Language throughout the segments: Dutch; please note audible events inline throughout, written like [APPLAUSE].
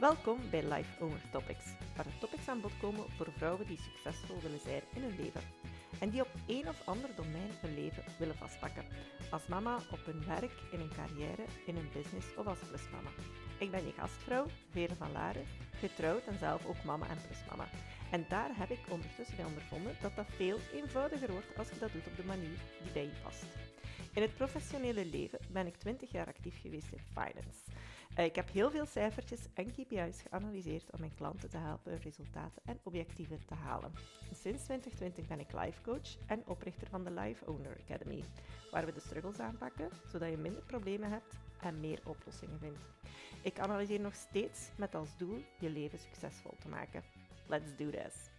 Welkom bij Life Owner Topics, waar de topics aan bod komen voor vrouwen die succesvol willen zijn in hun leven en die op een of ander domein hun leven willen vastpakken. Als mama, op hun werk, in hun carrière, in hun business of als plusmama. Ik ben je gastvrouw, Vere van Laren, getrouwd en zelf ook mama en plusmama. En daar heb ik ondertussen bij ondervonden dat dat veel eenvoudiger wordt als je dat doet op de manier die bij je past. In het professionele leven ben ik 20 jaar actief geweest in finance. Eh, ik heb heel veel cijfertjes en KPI's geanalyseerd om mijn klanten te helpen resultaten en objectieven te halen. Sinds 2020 ben ik life coach en oprichter van de Life Owner Academy, waar we de struggles aanpakken zodat je minder problemen hebt en meer oplossingen vindt. Ik analyseer nog steeds met als doel je leven succesvol te maken. Let's do this!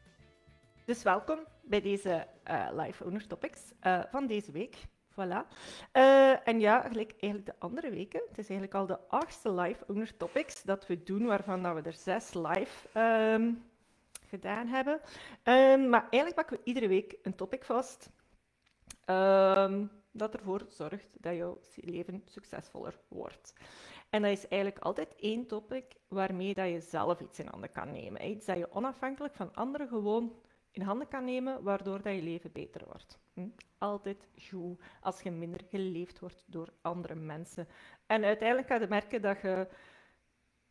Dus welkom bij deze uh, Life Owner Topics uh, van deze week. Voilà. Uh, en ja, gelijk eigenlijk de andere weken. Het is eigenlijk al de achtste live owner topics dat we doen, waarvan dat we er zes live um, gedaan hebben. Um, maar eigenlijk pakken we iedere week een topic vast um, dat ervoor zorgt dat jouw leven succesvoller wordt. En dat is eigenlijk altijd één topic waarmee dat je zelf iets in handen kan nemen. Iets dat je onafhankelijk van anderen gewoon in handen kan nemen, waardoor dat je leven beter wordt. Hm? Altijd goed als je minder geleefd wordt door andere mensen. En uiteindelijk ga je merken dat je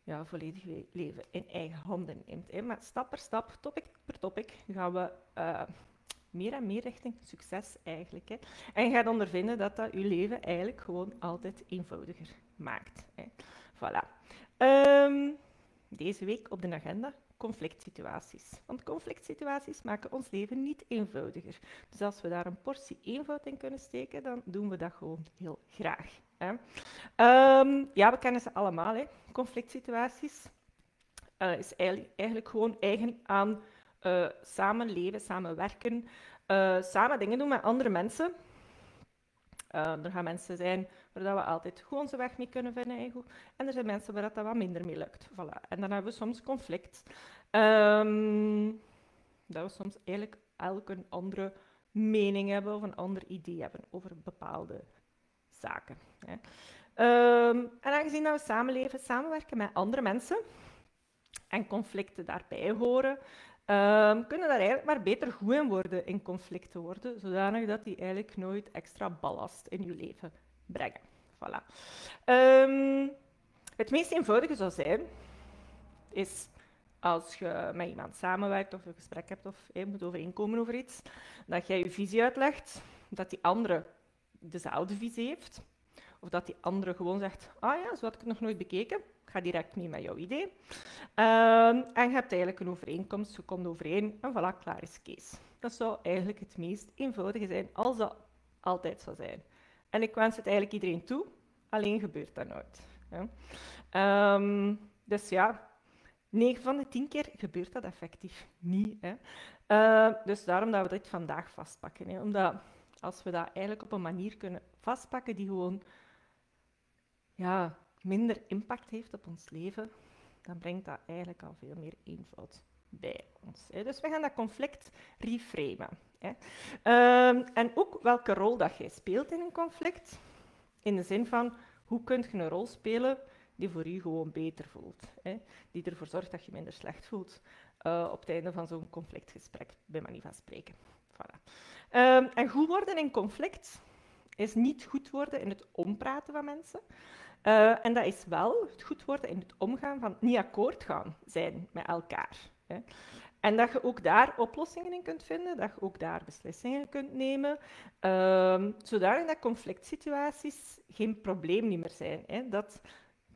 ja, volledig leven in eigen handen neemt. Hè. Maar stap per stap, topic per topic, gaan we uh, meer en meer richting succes eigenlijk. Hè. En je gaat ondervinden dat dat je leven eigenlijk gewoon altijd eenvoudiger maakt. Hè. Voilà. Um, deze week op de agenda conflict situaties. Want conflict situaties maken ons leven niet eenvoudiger. Dus als we daar een portie eenvoud in kunnen steken, dan doen we dat gewoon heel graag. Hè. Um, ja, we kennen ze allemaal, hè. conflict situaties. Uh, is eigenlijk, gewoon eigen aan uh, samenleven, samenwerken, uh, samen dingen doen met andere mensen. er gaan mensen zijn waar we altijd gewoon zijn weg mee kunnen vinden. En er zijn mensen waar dat wat minder mee lukt. Voilà. En dan hebben we soms conflict. Um, dat we soms eigenlijk elk een andere mening hebben of een ander idee hebben over bepaalde zaken. Hè. Um, en aangezien dat we samenleven, samenwerken met andere mensen en conflicten daarbij horen, um, kunnen daar eigenlijk maar beter goed in worden in conflicten worden, zodanig dat die eigenlijk nooit extra ballast in je leven brengen. Voilà. Um, het meest eenvoudige zou zijn, is als je met iemand samenwerkt of een gesprek hebt of je moet overeenkomen over iets, dat jij je visie uitlegt, dat die andere dezelfde visie heeft, of dat die andere gewoon zegt, ah ja, zo had ik het nog nooit bekeken, ik ga direct mee met jouw idee. Um, en je hebt eigenlijk een overeenkomst, je komt overeen en voilà, klaar is Kees. Dat zou eigenlijk het meest eenvoudige zijn, als dat altijd zou zijn. En ik wens het eigenlijk iedereen toe, alleen gebeurt dat nooit. Ja. Um, dus ja, 9 van de 10 keer gebeurt dat effectief niet. Hè. Uh, dus daarom dat we dit vandaag vastpakken. Hè. Omdat als we dat eigenlijk op een manier kunnen vastpakken die gewoon ja, minder impact heeft op ons leven, dan brengt dat eigenlijk al veel meer eenvoud bij ons. Hè. Dus we gaan dat conflict reframen. Uh, en ook welke rol dat jij speelt in een conflict. In de zin van, hoe kun je een rol spelen die voor u gewoon beter voelt. Hè? Die ervoor zorgt dat je minder slecht voelt uh, op het einde van zo'n conflictgesprek, bij manier van spreken. Voilà. Um, en goed worden in conflict is niet goed worden in het ompraten van mensen. Uh, en dat is wel het goed worden in het omgaan van niet akkoord gaan zijn met elkaar. Hè? En dat je ook daar oplossingen in kunt vinden, dat je ook daar beslissingen kunt nemen, um, zodat dat conflict situaties geen probleem meer zijn. Hè? Dat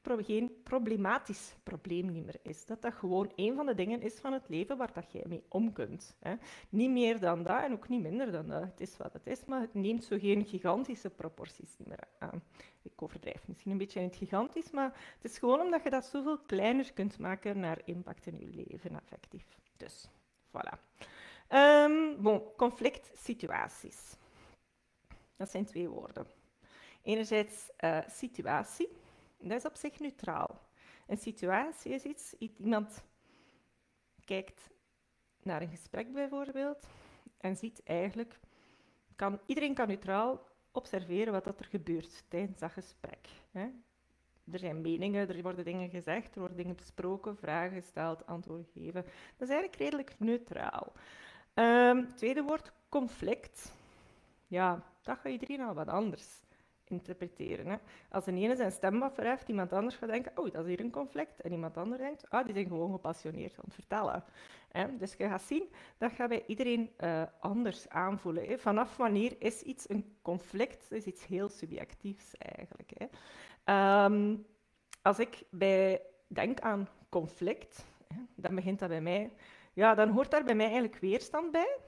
geen problematisch probleem meer is. Dat dat gewoon een van de dingen is van het leven waar dat jij mee om kunt. Hè. Niet meer dan dat en ook niet minder dan dat. Het is wat het is, maar het neemt zo geen gigantische proporties meer aan. Ik overdrijf misschien een beetje in het gigantisch, maar het is gewoon omdat je dat zoveel kleiner kunt maken naar impact in je leven effectief. Dus, voilà. Um, bon, conflict situaties. Dat zijn twee woorden. Enerzijds uh, situatie dat is op zich neutraal. Een situatie is iets, iemand kijkt naar een gesprek bijvoorbeeld en ziet eigenlijk, kan, iedereen kan neutraal observeren wat er gebeurt tijdens dat gesprek. Hè. Er zijn meningen, er worden dingen gezegd, er worden dingen besproken, vragen gesteld, antwoorden gegeven. Dat is eigenlijk redelijk neutraal. Um, tweede woord, conflict. Ja, dat gaat iedereen al wat anders interpreteren. Hè. Als een ene zijn stem wat iemand anders gaat denken, oh, dat is hier een conflict. En iemand anders denkt, ah, die zijn gewoon gepassioneerd aan het vertellen. Hè. Dus je gaat zien, dat gaat bij iedereen uh, anders aanvoelen. Hè. Vanaf wanneer is iets een conflict? Dat is iets heel subjectiefs eigenlijk. Hè. Um, als ik bij denk aan conflict, dan begint dat bij mij... Ja, dan hoort daar bij mij eigenlijk weerstand bij.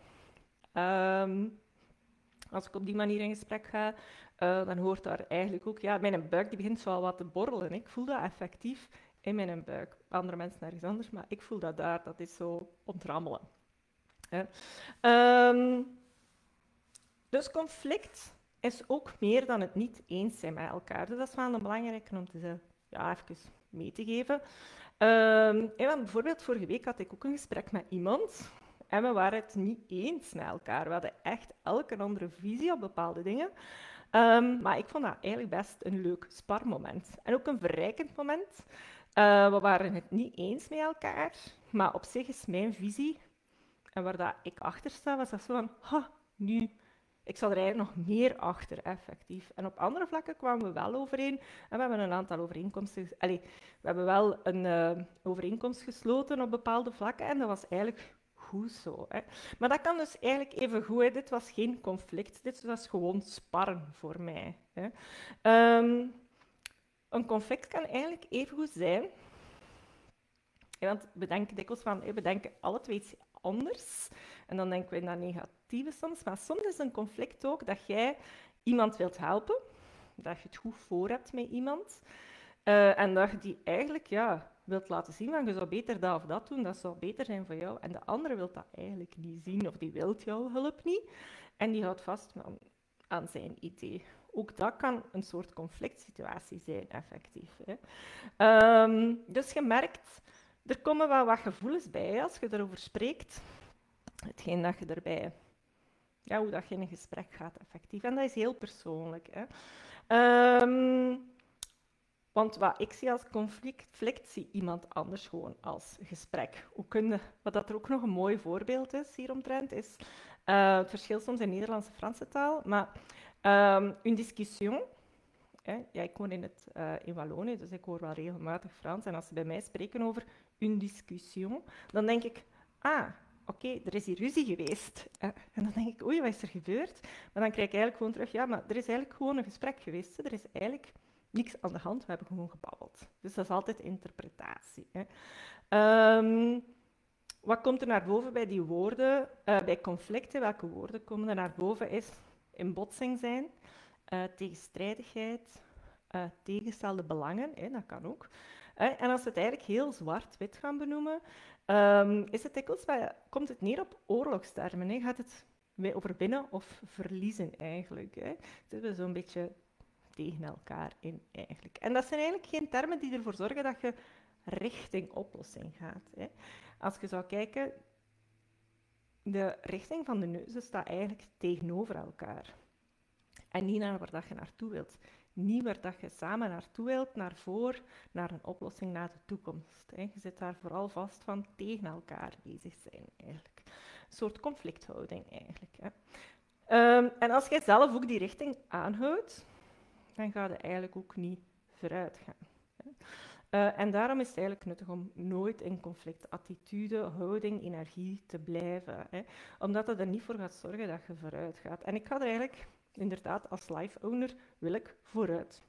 Um, als ik op die manier in gesprek ga, uh, dan hoort daar eigenlijk ook, ja, mijn buik die begint zo wat te borrelen. Ik voel dat effectief in mijn buik. Andere mensen nergens anders, maar ik voel dat daar, dat is zo ontrammelen. Um, dus conflict is ook meer dan het niet eens zijn met elkaar. Dus dat is wel een belangrijke om te ja, even mee te geven. Um, bijvoorbeeld, vorige week had ik ook een gesprek met iemand en we waren het niet eens met elkaar. We hadden echt elke andere visie op bepaalde dingen. Um, maar ik vond dat eigenlijk best een leuk sparmoment. En ook een verrijkend moment. Uh, we waren het niet eens met elkaar, maar op zich is mijn visie, en waar dat ik achter sta, was dat zo van, ha, nu, ik zal er eigenlijk nog meer achter, effectief. En op andere vlakken kwamen we wel overeen. En we hebben een aantal overeenkomsten... Allez, we hebben wel een uh, overeenkomst gesloten op bepaalde vlakken. En dat was eigenlijk goed zo. Hè. Maar dat kan dus eigenlijk even goed. Dit was geen conflict, dit was gewoon sparren voor mij. Hè. Um, een conflict kan eigenlijk even goed zijn. want we denken dikwijls van, we denken alle twee iets anders. En dan denken we in dat soms. Maar soms is een conflict ook dat jij iemand wilt helpen. Dat je het goed voor hebt met iemand. Uh, en dat je die eigenlijk ja, wilt laten zien van je zou beter dat of dat doen, dat zou beter zijn voor jou. En de andere wil dat eigenlijk niet zien of die wil jouw hulp niet. En die houdt vast aan, zijn idee. Ook dat kan een soort conflict situatie zijn, effectief. Hè. Um, dus je merkt, er komen wel wat gevoelens bij als je erover spreekt. Hetgeen dat je erbij, ja, hoe dat je in een gesprek gaat, effectief. En dat is heel persoonlijk. Hè. Um, want wat ik zie als conflict, zie iemand anders gewoon als gesprek. Hoe kun wat dat er ook nog een mooi voorbeeld is hieromtrent, is uh, het verschil soms in Nederlandse en Franse taal. Maar um, une discussion, hè, ik woon in, het, uh, in Wallonië, dus ik hoor wel regelmatig Frans. En als ze bij mij spreken over une discussion, dan denk ik, ah, oké, er is hier ruzie geweest. En dan denk ik, oei, wat is er gebeurd? Maar dan krijg ik eigenlijk gewoon terug, ja, maar er is eigenlijk gewoon een gesprek geweest. Er is eigenlijk niks aan de hand, we hebben gewoon gebabbeld. Dus dat is altijd interpretatie. Hè. Um, wat komt er naar boven bij die woorden? Uh, bij conflicten, welke woorden komen er naar boven? Is in botsing zijn, uh, tegenstrijdigheid, tegenstelde belangen, hè, dat kan ook. En als we het eigenlijk heel zwart-wit gaan benoemen, um, is het dikwijls, komt het neer op oorlogstermen. Hè. Gaat het over winnen of verliezen eigenlijk. Hè. Het is zo'n beetje tegen elkaar in eigenlijk. En dat zijn eigenlijk geen termen die ervoor zorgen dat je richting oplossing gaat. Hè. Als je zou kijken, de richting van de neuzen staat eigenlijk tegenover elkaar. En niet naar waar dat je naartoe wilt. Niet waar dat je samen naartoe wilt, naar voor, naar een oplossing naar de toekomst. Hè. Je zit daar vooral vast van tegen elkaar bezig zijn eigenlijk. Een soort conflicthouding eigenlijk. Hè. Um, en als jij zelf ook die richting aanhoudt, dan ga je eigenlijk ook niet vooruit gaan. Uh, en daarom is het eigenlijk nuttig om nooit in conflictattitude, houding, energie te blijven. Hè? Omdat dat er niet voor gaat zorgen dat je vooruit gaat. En ik ga er eigenlijk, inderdaad, als life owner, wil ik vooruit.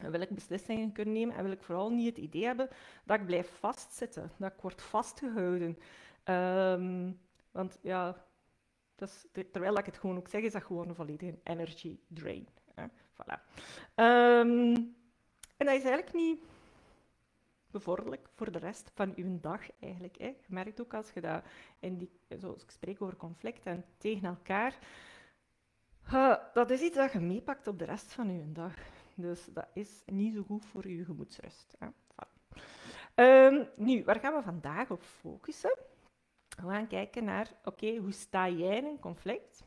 En wil ik beslissingen kunnen nemen en wil ik vooral niet het idee hebben dat ik blijf vastzitten, dat ik word vastgehouden. Um, want ja, is, terwijl ik het gewoon ook zeg, is dat gewoon een volledige energy drain. Voilà. Um, en dat is eigenlijk niet bevorderlijk voor de rest van uw dag eigenlijk. Hè. Je merkt ook als je dat in die, zoals ik spreek over conflict en tegen elkaar, dat is iets dat je meepakt op de rest van uw dag. Dus dat is niet zo goed voor je gemoedsrust. Hè. Um, nu, waar gaan we vandaag op focussen? We gaan kijken naar, oké, hoe sta jij in een conflict?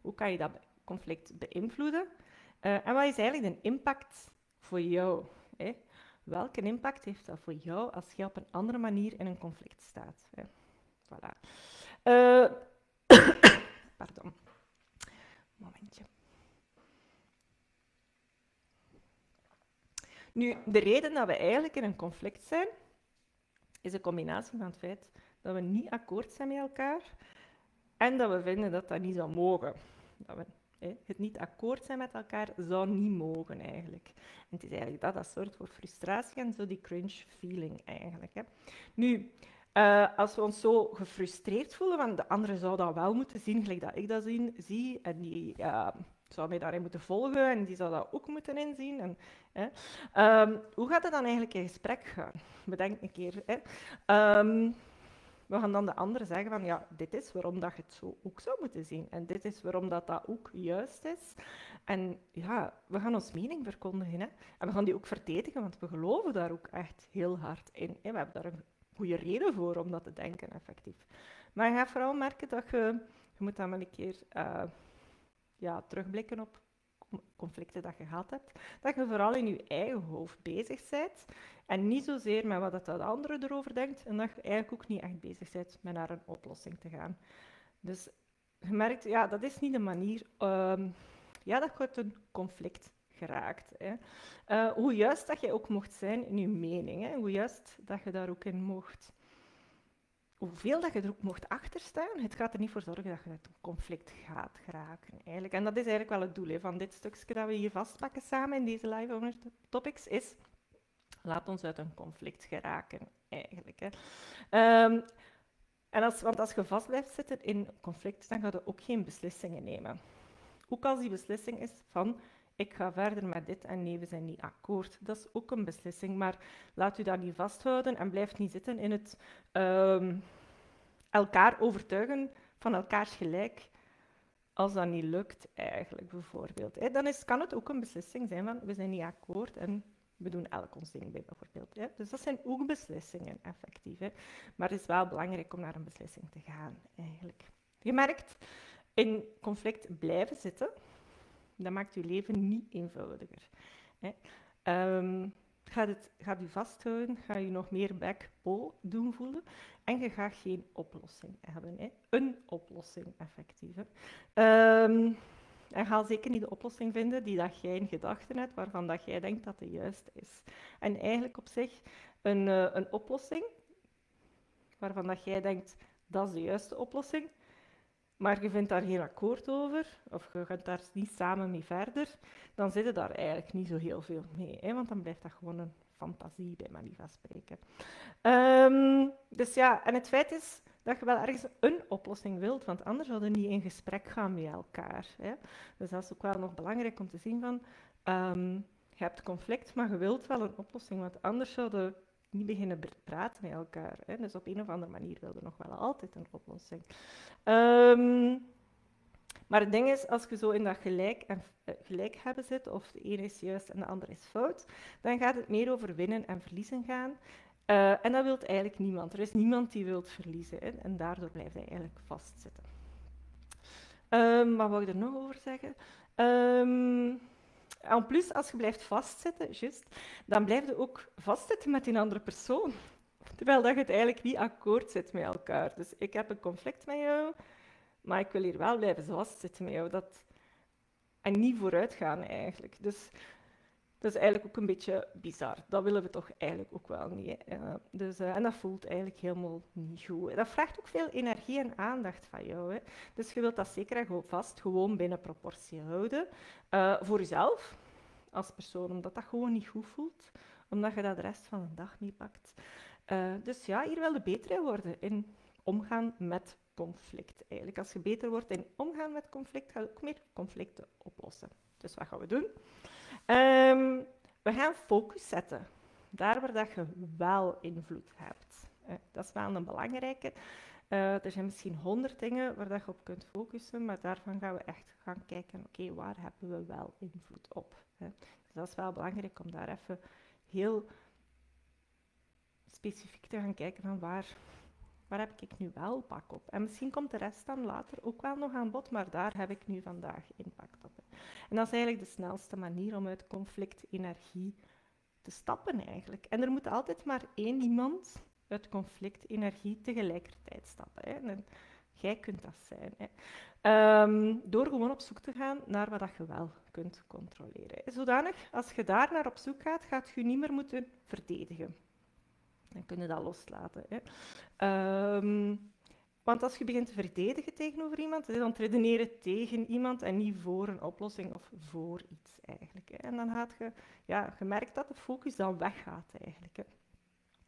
Hoe kan je dat conflict beïnvloeden? Uh, en wat is eigenlijk de impact voor jou? Hè? Welke impact heeft dat voor jou als je op een andere manier in een conflict staat? Hè? Voilà. Uh, [COUGHS] pardon. Momentje. Nu, de reden dat we eigenlijk in een conflict zijn, is een combinatie van het feit dat we niet akkoord zijn met elkaar en dat we vinden dat dat niet zou mogen. Dat we het niet akkoord zijn met elkaar zou niet mogen eigenlijk. En het is eigenlijk dat dat zorgt voor frustratie en zo die cringe feeling eigenlijk. Hè. Nu, uh, als we ons zo gefrustreerd voelen, want de andere zou dat wel moeten zien, gelijk dat ik dat zien, zie, en die zou mij daarin moeten volgen en die zou dat ook moeten inzien. En. Um, hoe gaat het dan eigenlijk in gesprek gaan? Bedenk een keer. Hè. Um, we gaan dan de andere zeggen van ja, dit is waarom dat je het zo ook zou moeten zien. En dit is waarom dat, dat ook juist is. En ja, we gaan ons mening verkondigen. Hè. En we gaan die ook verdedigen, want we geloven daar ook echt heel hard in. Hè. We hebben daar een goede reden voor om dat te denken, effectief. Maar je gaat vooral merken dat je, je moet dan wel een keer uh, ja, terugblikken op conflicten dat je gehad hebt, dat je vooral in je eigen hoofd bezig bent en niet zozeer met wat de andere erover denkt en dat je eigenlijk ook niet echt bezig bent met naar een oplossing te gaan. Dus je merkt, ja, dat is niet de manier um, ja, dat uit een conflict geraakt. Hè. Uh, hoe juist dat je ook mocht zijn in je mening, hè. hoe juist dat je daar ook in mocht hoeveel dat je er ook mocht achter staan, het gaat er niet voor zorgen dat je uit een conflict gaat geraken. Eigenlijk. En dat is eigenlijk wel het doel hè, van dit stukje dat we hier vastpakken samen in deze live owner topics, is laat ons uit een conflict geraken, eigenlijk. Hè. Um, en als, want als je vast blijft zitten in conflict, dan ga je ook geen beslissingen nemen. Ook als die beslissing is van ik ga verder met dit en nee, we zijn niet akkoord. Dat is ook een beslissing, maar laat u daar niet vasthouden en blijf niet zitten in het um, elkaar overtuigen van elkaars gelijk. Als dat niet lukt, eigenlijk bijvoorbeeld. Dan is, kan het ook een beslissing zijn van we zijn niet akkoord en we doen elk ons ding bij, bijvoorbeeld. Dus dat zijn ook beslissingen, effectief. Maar het is wel belangrijk om naar een beslissing te gaan, eigenlijk. Je merkt, in conflict blijven zitten, dat maakt je leven niet eenvoudiger. Hè. Gaat, het, gaat u vasthouden, ga je nog meer backpole doen voelen en je gaat geen oplossing hebben. Hè. Een oplossing, effectief. Um, en ga zeker niet de oplossing vinden die dat jij in gedachten hebt, waarvan dat jij denkt dat de juiste is. En eigenlijk op zich een, uh, een oplossing waarvan dat jij denkt dat is de juiste oplossing, maar je vindt daar geen akkoord over, of je gaat daar niet samen mee verder, dan zit je daar eigenlijk niet zo heel veel mee. Hè? Want dan blijft dat gewoon een fantasie, bij manier van spreken. Um, dus ja, en het feit is dat je wel ergens een oplossing wilt, want anders zouden niet in gesprek gaan met elkaar. Hè? Dus dat is ook wel nog belangrijk om te zien van... Um, je hebt conflict, maar je wilt wel een oplossing, want anders zouden niet beginnen praten met elkaar. Hè. Dus op een of andere manier wilde nog wel altijd een oplossing. Um, maar het ding is, als je zo in dat gelijk, en, uh, gelijk hebben zit, of de ene is juist en de andere is fout, dan gaat het meer over winnen en verliezen gaan. Uh, en dat wil eigenlijk niemand. Er is niemand die wil verliezen. Hè, en daardoor blijft hij eigenlijk vastzitten. Um, wat wil ik er nog over zeggen? Um, en plus, als je blijft vastzitten, dan blijf je ook vastzitten met die andere persoon. [LAUGHS] Terwijl dat je het eigenlijk niet akkoord zit met elkaar. Dus ik heb een conflict met jou, maar ik wil hier wel blijven vastzitten met jou. Dat... En niet vooruit gaan eigenlijk. Dus dat is eigenlijk ook een beetje bizar. Dat willen we toch eigenlijk ook wel niet. dus, uh, en dat voelt eigenlijk helemaal niet goed. Dat vraagt ook veel energie en aandacht van jou. Hè. Dus je wilt dat zeker en vast gewoon binnen proportie houden. Uh, voor jezelf, als persoon, omdat dat gewoon niet goed voelt. Omdat je dat de rest van de dag niet pakt. Dus ja, hier wil je beter in worden in omgaan met conflict. Eigenlijk. Als je beter wordt in omgaan met conflict, ga je ook meer conflicten oplossen. Dus wat gaan we doen? Um, we gaan focus zetten. Daar waar dat je wel invloed hebt. Uh, dat is wel een belangrijke. Uh, er zijn misschien honderd dingen waar dat je op kunt focussen, maar daarvan gaan we echt gaan kijken, oké, waar hebben we wel invloed op? Hè? Dus dat is wel belangrijk om daar even heel specifiek te gaan kijken van waar, waar heb ik nu wel pak op? En misschien komt de rest dan later ook wel nog aan bod, maar daar heb ik nu vandaag impact op. En dat is eigenlijk de snelste manier om uit conflict-energie te stappen eigenlijk. En er moet altijd maar één iemand uit conflict-energie tegelijkertijd stappen. Hè. En jij kunt dat zijn. Hè. Ehm, door gewoon op zoek te gaan naar wat je wel kunt controleren. Zodanig, als je daar naar op zoek gaat, gaat je niet meer moeten verdedigen. Dan kun je dat loslaten. Hè. Ehm, want als je begint te verdedigen tegenover iemand, dan redeneren tegen iemand en niet voor een oplossing of voor iets eigenlijk. Hè. En dan gaat je, ja, je merkt dat de focus dan weggaat eigenlijk. Hè.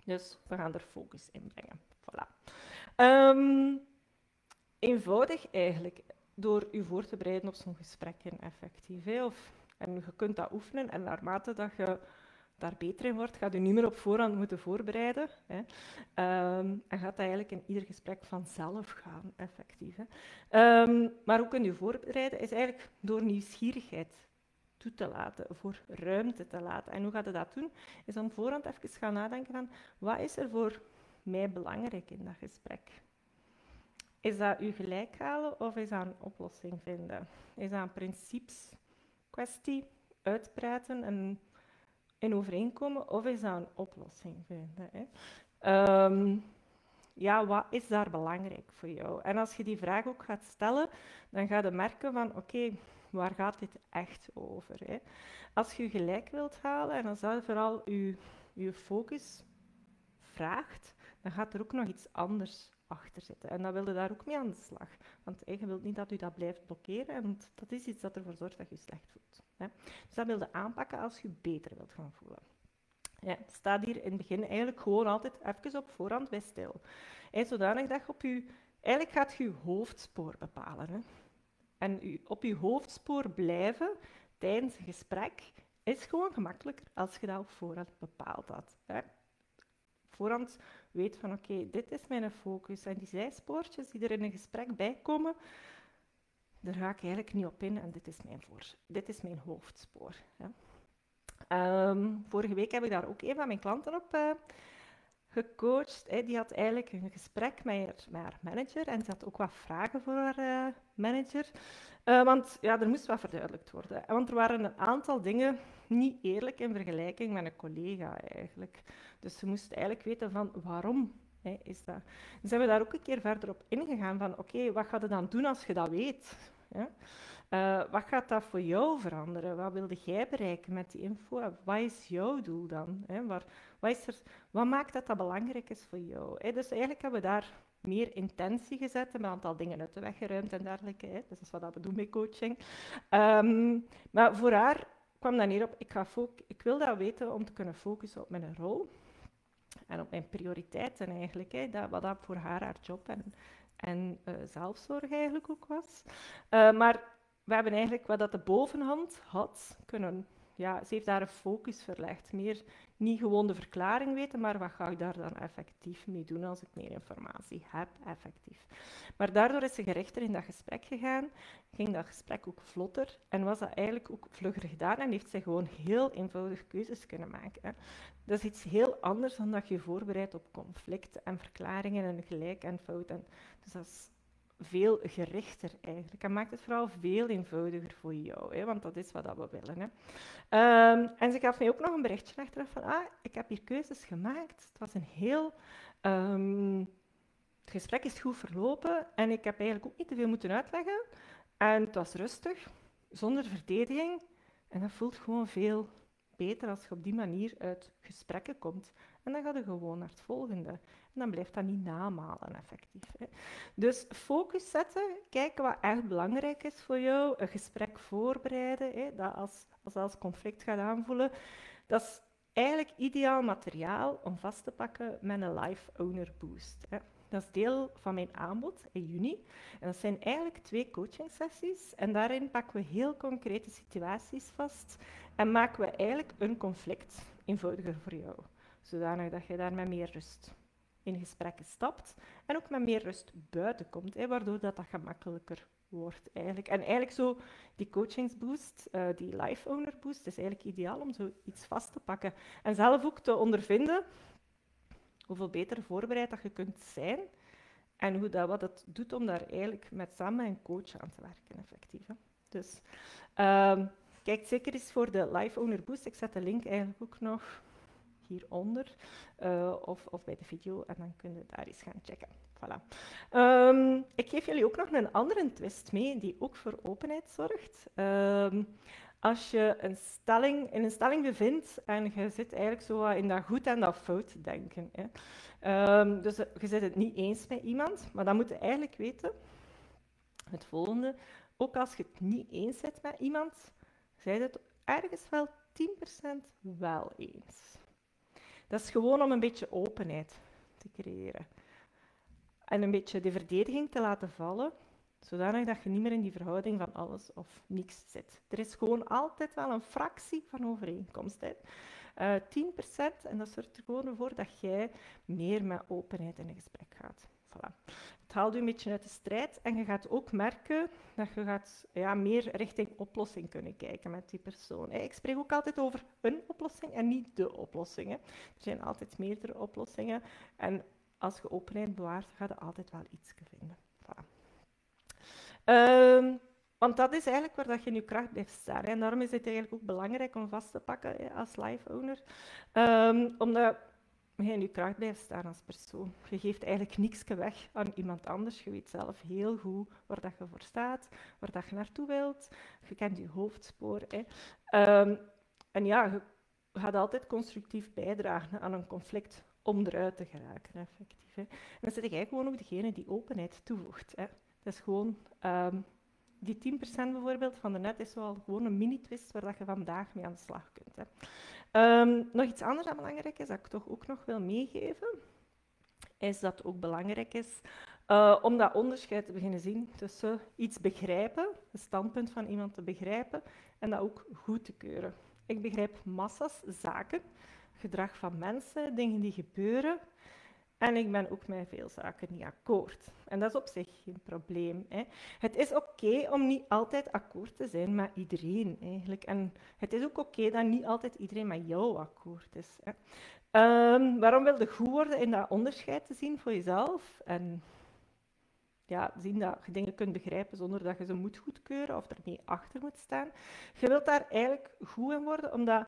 Dus we gaan er focus in brengen. Voilà. Um, eenvoudig eigenlijk, door je voor te bereiden op zo'n gesprek in effectief. En je kunt dat oefenen en naarmate dat je daar beter in wordt, gaat je niet meer op voorhand moeten voorbereiden. Hè. Um, en gaat dat eigenlijk in ieder gesprek vanzelf gaan, effectief. Hè. Um, maar hoe kun je voorbereiden? Is eigenlijk door nieuwsgierigheid toe te laten, voor ruimte te laten. En hoe gaat je dat doen? Is dan voorhand even gaan nadenken van, wat is er voor mij belangrijk in dat gesprek? Is dat u gelijk halen of is dat een oplossing vinden? Is dat een principeskwestie, uitpraten en in overeenkomen, of is dat een oplossing vinden? Hè? Um, ja, wat is daar belangrijk voor jou? En als je die vraag ook gaat stellen, dan ga je merken van, oké, waar gaat dit echt over? Hè? Als je gelijk wilt halen en als dat vooral je, je focus vraagt, dan gaat er ook nog iets anders achter zitten. En dan wil je daar ook mee aan de slag. Want je wilt niet dat u dat blijft blokkeren, en dat is iets dat ervoor zorgt dat je slecht voelt. Hè? Dus dat wil je aanpakken als je beter wilt gaan voelen. Ja, staat hier in het begin eigenlijk gewoon altijd even op voorhand bij stil. En zodanig dat je op je... Eigenlijk gaat je je hoofdspoor bepalen. Hè? En u, op je hoofdspoor blijven tijdens een gesprek is gewoon gemakkelijker als je dat op voorhand bepaald had. Hè? Voorhand weet van oké, dit is mijn focus. En die zijspoortjes die er in een gesprek bij komen, daar ga ik eigenlijk niet op in en dit is mijn, voor, dit is mijn hoofdspoor. Um, vorige week heb ik daar ook een van mijn klanten op uh, gecoacht. Die had eigenlijk een gesprek met haar, manager en ze had ook wat vragen voor haar uh, manager. Uh, want ja, er moest wat verduidelijkt worden. Want er waren een aantal dingen niet eerlijk in vergelijking met een collega eigenlijk. Dus ze moest eigenlijk weten van waarom hè, is dat. Dus hebben we daar ook een keer verder op ingegaan van oké, wat ga je dan doen als je dat weet? Ja? Uh, wat gaat dat voor jou veranderen? Wat wilde jij bereiken met die info? Wat is jouw doel dan? Hè? Waar, wat, is er, wat maakt dat dat belangrijk is voor jou? Hè? Dus eigenlijk hebben we daar meer intentie gezet, een aantal dingen uit de weg geruimd en dergelijke. Hè? Dus dat is wat we doen met coaching. Um, maar voor haar kwam dan neer op, ik, ga ik wil dat weten om te kunnen focussen op mijn rol en op mijn prioriteiten eigenlijk. Hè? Dat, wat dat voor haar haar job en, en uh, zelfzorg eigenlijk ook was. Uh, maar we hebben eigenlijk wat dat de bovenhand had kunnen. Ja, ze heeft daar een focus verlegd. Meer niet gewoon de verklaring weten, maar wat ga ik daar dan effectief mee doen als ik meer informatie heb, effectief. Maar daardoor is ze gerichter in dat gesprek gegaan, ging dat gesprek ook vlotter en was dat eigenlijk ook vlugger gedaan en heeft ze gewoon heel eenvoudig keuzes kunnen maken. Hè. Dat is iets heel anders dan dat je voorbereidt op conflicten en verklaringen en gelijk en fout. En, dus dat is veel gerichter eigenlijk. En maakt het vooral veel eenvoudiger voor jou, hè, want dat is wat we willen. Hè. Um, en ze gaf mij ook nog een berichtje achteraf van, ah, ik heb hier keuzes gemaakt. Het was een heel... Um, het gesprek is goed verlopen en ik heb eigenlijk ook niet te veel moeten uitleggen. En het was rustig, zonder verdediging. En dat voelt gewoon veel beter als je op die manier uit gesprekken komt. En dan ga je gewoon naar het volgende. En dan blijft dat niet namalen, effectief. Hè. Dus focus zetten, kijken wat echt belangrijk is voor jou, een gesprek voorbereiden, hè, dat als, als als conflict gaat aanvoelen. Dat is eigenlijk ideaal materiaal om vast te pakken met een Life Owner Boost. Hè. Dat is deel van mijn aanbod in juni. En dat zijn eigenlijk twee coaching sessies. En daarin pakken we heel concrete situaties vast en maken we eigenlijk een conflict eenvoudiger voor jou. Zodanig dat je daar met meer rust in gesprekken stapt en ook met meer rust buiten komt, hè, waardoor dat, dat gemakkelijker wordt eigenlijk. En eigenlijk zo die coachingsboost, uh, die life owner boost, is eigenlijk ideaal om zo iets vast te pakken. En zelf ook te ondervinden hoeveel beter voorbereid dat je kunt zijn en hoe dat, wat het doet om daar eigenlijk met samen een coach aan te werken, effectief. Dus ehm, kijk zeker eens voor de Live Owner Boost. Ik zet de link eigenlijk ook nog hieronder uh, of, of bij de video en dan kunnen we daar eens gaan checken. Voilà. Um, ik geef jullie ook nog een andere twist mee die ook voor openheid zorgt. Um, als je een stelling, in een stelling bevindt en je zit eigenlijk zo in dat goed en dat fout denken. Hè. Um, dus je zit het niet eens met iemand, maar dan moet je eigenlijk weten, het volgende, ook als je het niet eens bent met iemand, zij het ergens wel 10% wel eens. Dat is gewoon om een beetje openheid te creëren. En een beetje de verdediging te laten vallen, zodanig dat je niet meer in die verhouding van alles of niks zit. Er is gewoon altijd wel een fractie van overeenkomst. Hè. Uh, eh, 10% en dat zorgt er gewoon voor dat jij meer met openheid in een gesprek gaat. Het haalt je een beetje uit de strijd en je gaat ook merken dat je gaat ja, meer richting oplossing kunnen kijken met die persoon. Ik spreek ook altijd over een oplossing en niet de oplossing. Er zijn altijd meerdere oplossingen en als je openheid bewaart, ga je altijd wel iets vinden. Voilà. Um, want dat is eigenlijk waar dat je in je kracht blijft staan. En daarom is het eigenlijk ook belangrijk om vast te pakken als life owner. Um, omdat je in je kracht blijft staan als persoon. Je geeft eigenlijk niks weg aan iemand anders. Je weet zelf heel goed waar dat je voor staat, waar dat je naartoe wilt. Je kent je hoofdspoor. Hè. Um, en ja, je gaat altijd constructief bijdragen aan een conflict om eruit te geraken, effectief. Hè. En dan zit jij gewoon ook degene die openheid toevoegt. Hè. Dat is gewoon... Um, die 10% bijvoorbeeld van de net is wel gewoon een mini-twist waar dat je vandaag mee aan de slag kunt. Hè. Um, nog iets anders dat belangrijk is, dat ik toch ook nog wil meegeven, is dat het ook belangrijk is uh, om dat onderscheid te beginnen zien tussen iets begrijpen, het standpunt van iemand te begrijpen, en dat ook goed te keuren. Ik begrijp massa's zaken, gedrag van mensen, dingen die gebeuren, en ik ben ook met veel zaken niet akkoord. En dat is op zich geen probleem. Hè. Het is oké om niet altijd akkoord te zijn met iedereen eigenlijk. En het is ook oké dat niet altijd iedereen met jou akkoord is. Um, waarom wil je goed worden in dat onderscheid te zien voor jezelf? En ja, zien dat je dingen kunt begrijpen zonder dat je ze moet goedkeuren of ermee achter moet staan. Je wilt daar eigenlijk goed in worden, omdat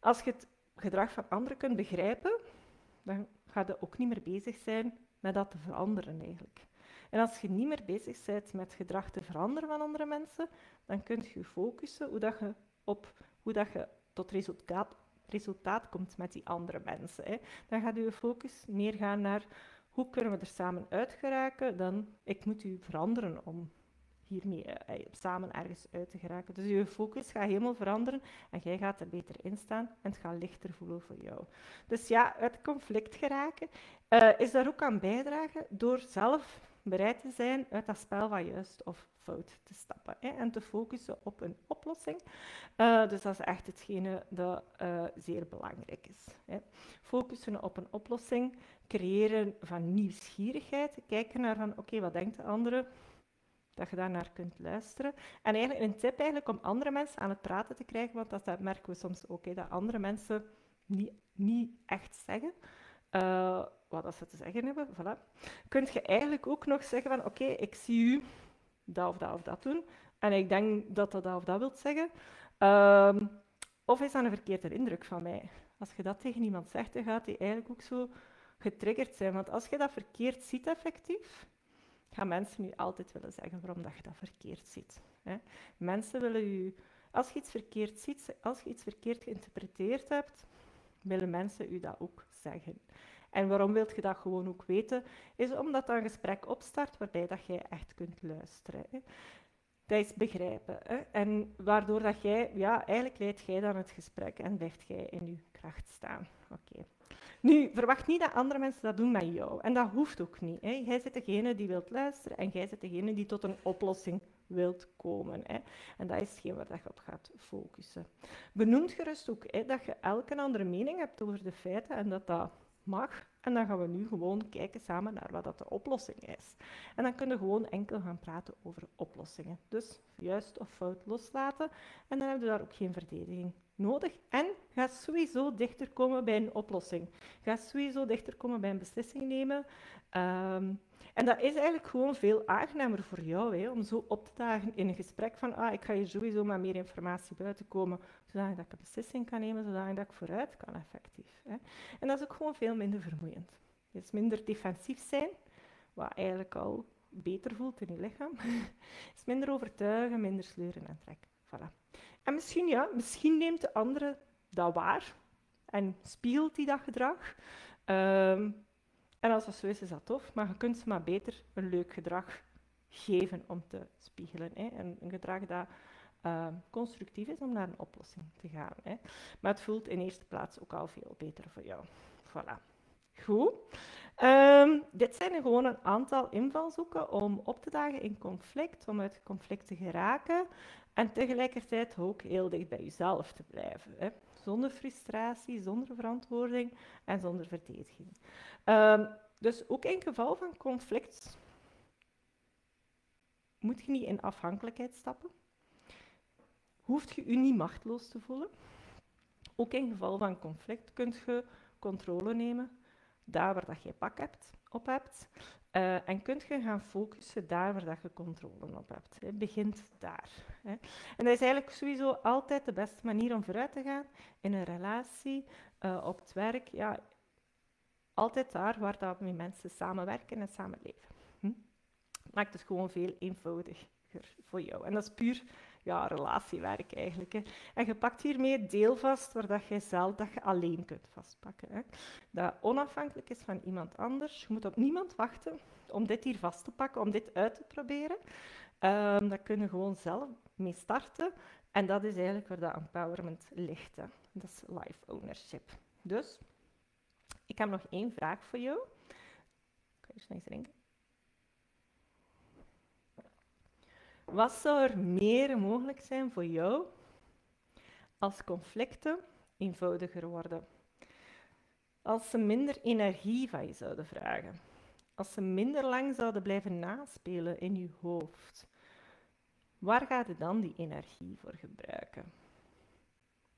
als je het gedrag van anderen kunt begrijpen, dan ga je ook niet meer bezig zijn met dat te veranderen eigenlijk. En als je niet meer bezig bent met gedrag te veranderen van andere mensen, dan kun je focussen hoe dat je op hoe dat je tot resultaat, resultaat komt met die andere mensen. Hè. Dan gaat je focus meer gaan naar hoe kunnen we er samen uit geraken dan ik moet u veranderen om hiermee uh, samen ergens uit te geraken. Dus je focus gaat helemaal veranderen en jij gaat er beter in staan en het gaat lichter voelen voor jou. Dus ja, uit conflict geraken uh, is daar ook aan bijdragen door zelf bereid te zijn uit dat spel van juist of fout te stappen hè, en te focussen op een oplossing. Uh, dus dat is echt hetgene dat zeer belangrijk is. Hè. Focussen op een oplossing, creëren van nieuwsgierigheid, kijken naar van oké, wat denkt de andere, dat je daar naar kunt luisteren. En eigenlijk een tip eigenlijk om andere mensen aan het praten te krijgen, want dat, merken we soms ook, hè, dat andere mensen niet, niet echt zeggen uh, wat ze te zeggen hebben. Voilà. Kun je eigenlijk ook nog zeggen van oké, ik zie u dat of dat of dat doen en ik denk dat dat dat of dat wilt zeggen. Uh, of is dat een verkeerde indruk van mij? Als je dat tegen iemand zegt, dan gaat hij eigenlijk ook zo getriggerd zijn. Want als je dat verkeerd ziet effectief, gaan mensen nu altijd willen zeggen waarom dat je dat verkeerd ziet. Hè. Mensen willen u, als je iets verkeerd ziet, als je iets verkeerd geïnterpreteerd hebt, willen mensen u dat ook zeggen. En waarom wilt je dat gewoon ook weten? Is omdat een gesprek opstart waarbij dat jij echt kunt luisteren. Hè. Dat is begrijpen. Hè. En waardoor dat jij, ja, eigenlijk leidt jij dan het gesprek en blijft jij in je kracht staan. Nu, verwacht niet dat andere mensen dat doen met jou. En dat hoeft ook niet. Hè. Jij bent degene die wilt luisteren en jij bent degene die tot een oplossing wilt komen. Hè. En dat is hetgeen waar je op gaat focussen. Benoemt gerust ook hè, dat je elke andere mening hebt over de feiten en dat dat mag. En dan gaan we nu gewoon kijken samen naar wat dat de oplossing is. En dan kunnen we gewoon enkel gaan praten over oplossingen. Dus juist of fout loslaten. En dan hebben we daar ook geen verdediging nodig en ga sowieso dichter komen bij een oplossing. Ga sowieso dichter komen bij een beslissing nemen. Ehm, en dat is eigenlijk gewoon veel aangenamer voor jou, hè, om zo op te dagen in een gesprek van ah, ik ga hier sowieso met meer informatie buiten komen, zodat ik een beslissing kan nemen, zodat ik vooruit kan effectief. Hè. En dat is ook gewoon veel minder vermoeiend. Het is minder defensief zijn, wat eigenlijk al beter voelt in je lichaam. Is minder overtuigen, minder sleuren en trekken. Voilà. En misschien, ja, misschien neemt de andere dat waar en spiegelt die dat gedrag. Ehm, en als dat zo is, is dat tof, maar je kunt ze maar beter een leuk gedrag geven om te spiegelen. Hè. En een gedrag dat ehm, constructief is om naar een oplossing te gaan. Hè. Maar het voelt in eerste plaats ook al veel beter voor jou. Voilà. Goed. Ehm, dit zijn gewoon een aantal invalshoeken om op te dagen in conflict, om uit conflict te geraken en tegelijkertijd ook heel dicht bij jezelf te blijven. Hè. Zonder frustratie, zonder verantwoording en zonder verdediging. Um, dus ook in geval van conflict moet je niet in afhankelijkheid stappen. Hoeft je je niet machteloos te voelen. Ook in geval van conflict kunt je controle nemen daar waar dat je pak hebt, op hebt. Uh, en kunt je gaan focussen daar waar dat je controle op hebt. Het begint daar. Hè. En dat is eigenlijk sowieso altijd de beste manier om vooruit te gaan in een relatie, uh, op het werk. Ja, altijd daar waar dat met mensen samenwerken en samenleven. Hm? Maakt het gewoon veel eenvoudiger voor jou. En dat is puur ja, relatiewerk eigenlijk. Hè. En je pakt hiermee deel vast waar dat je zelf dat je alleen kunt vastpakken. Hè. Dat onafhankelijk is van iemand anders. Je moet op niemand wachten om dit hier vast te pakken, om dit uit te proberen. Um, dat kun je gewoon zelf mee starten. En dat is eigenlijk waar dat empowerment ligt. Hè. Dat is life ownership. Dus, ik heb nog één vraag voor jou. Kan je eens drinken? Wat zou er meer mogelijk zijn voor jou als conflicten eenvoudiger worden? Als ze minder energie van je zouden vragen? Als ze minder lang zouden blijven naspelen in je hoofd? Waar gaat je dan die energie voor gebruiken?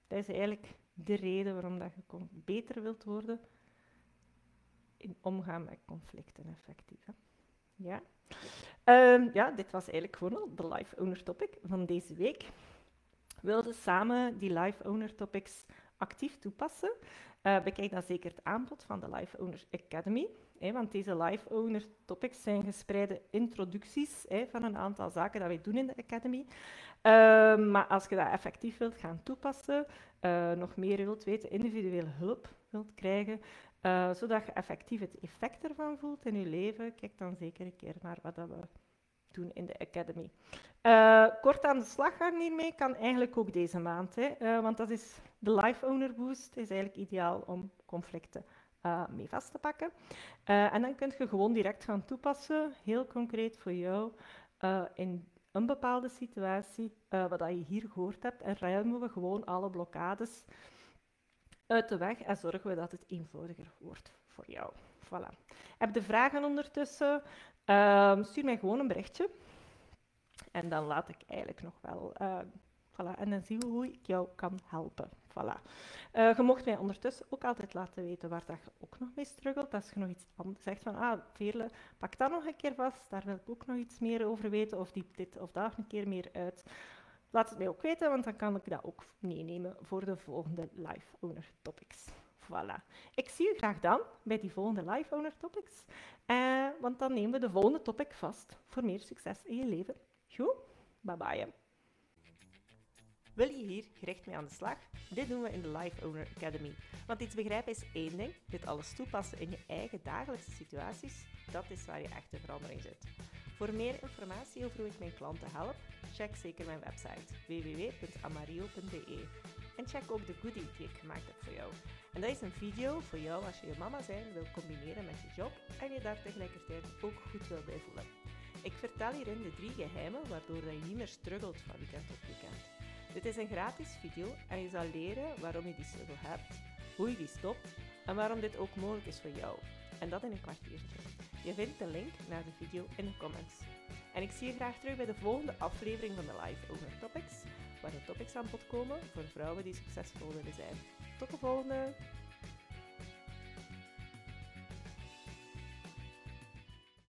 Dat is eigenlijk de reden waarom dat je beter wilt worden in omgaan met conflicten effectief. Ja? Um, ja, dit was eigenlijk gewoon al de Life Owner Topic van deze week. We wilden samen die Life Owner Topics actief toepassen. Bekijk dan zeker het aanbod van de Life Owner Academy. Hè, want deze Life Owner Topics zijn gespreide introducties hè, van een aantal zaken dat wij doen in de Academy. Uh, maar als je dat effectief wilt gaan toepassen, uh, nog meer wilt weten, individuele hulp wilt krijgen, uh, zodat je effectief het effect ervan voelt in je leven, kijk dan zeker een keer naar wat we doen in de Academy. Uh, kort aan de slag gaan hiermee kan eigenlijk ook deze maand, hè, uh, want dat is de Life Owner Boost, is eigenlijk ideaal om conflicten mee vast te pakken. en dan kun je gewoon direct gaan toepassen, heel concreet voor jou, in een bepaalde situatie, wat je hier gehoord hebt, en ruimen we gewoon alle blokkades uit de weg en zorgen we dat het eenvoudiger wordt voor jou. Voilà. Heb je vragen ondertussen? Uh, stuur mij gewoon een berichtje. En dan laat ik eigenlijk nog wel... Uh, voilà. En dan zien we hoe ik jou kan helpen. Voilà. Uh, je mocht mij ondertussen ook altijd laten weten waar dat je ook nog mee struggelt. Als je nog iets anders zegt van, ah, Veerle, pak dat nog een keer vast. Daar wil ik ook nog iets meer over weten. Of diep dit of daar een keer meer uit. Laat het mij ook weten, want dan kan ik dat ook meenemen voor de volgende Live Owner Topics. Voilà. Ik zie u graag dan bij die volgende Live Owner Topics, eh, want dan nemen we de volgende topic vast voor meer succes in je leven. Goed? Bye bye. Wil je hier gericht mee aan de slag? Dit doen we in de Life Owner Academy. Want iets begrijpen is één ding, dit alles toepassen in je eigen dagelijkse situaties, dat is waar je echte verandering zit. Voor meer informatie over hoe ik mijn klanten help, check zeker mijn website www.amario.be. En check ook de goodie die ik gemaakt heb voor jou. En dat is een video voor jou als je je mama zijn wil combineren met je job en je daar tegelijkertijd ook goed wil bij voelen. Ik vertel hierin de drie geheimen waardoor je niet meer struggelt van weekend tot weekend. Dit is een gratis video en je zal leren waarom je die struggle hebt, hoe je die stopt en waarom dit ook mogelijk is voor jou. En dat in een kwartiertje. Je vindt de link naar de video in de comments. En ik zie je graag terug bij de volgende aflevering van de Live Owner Topics, waar de topics aan bod komen voor vrouwen die succesvol willen zijn. Tot de volgende!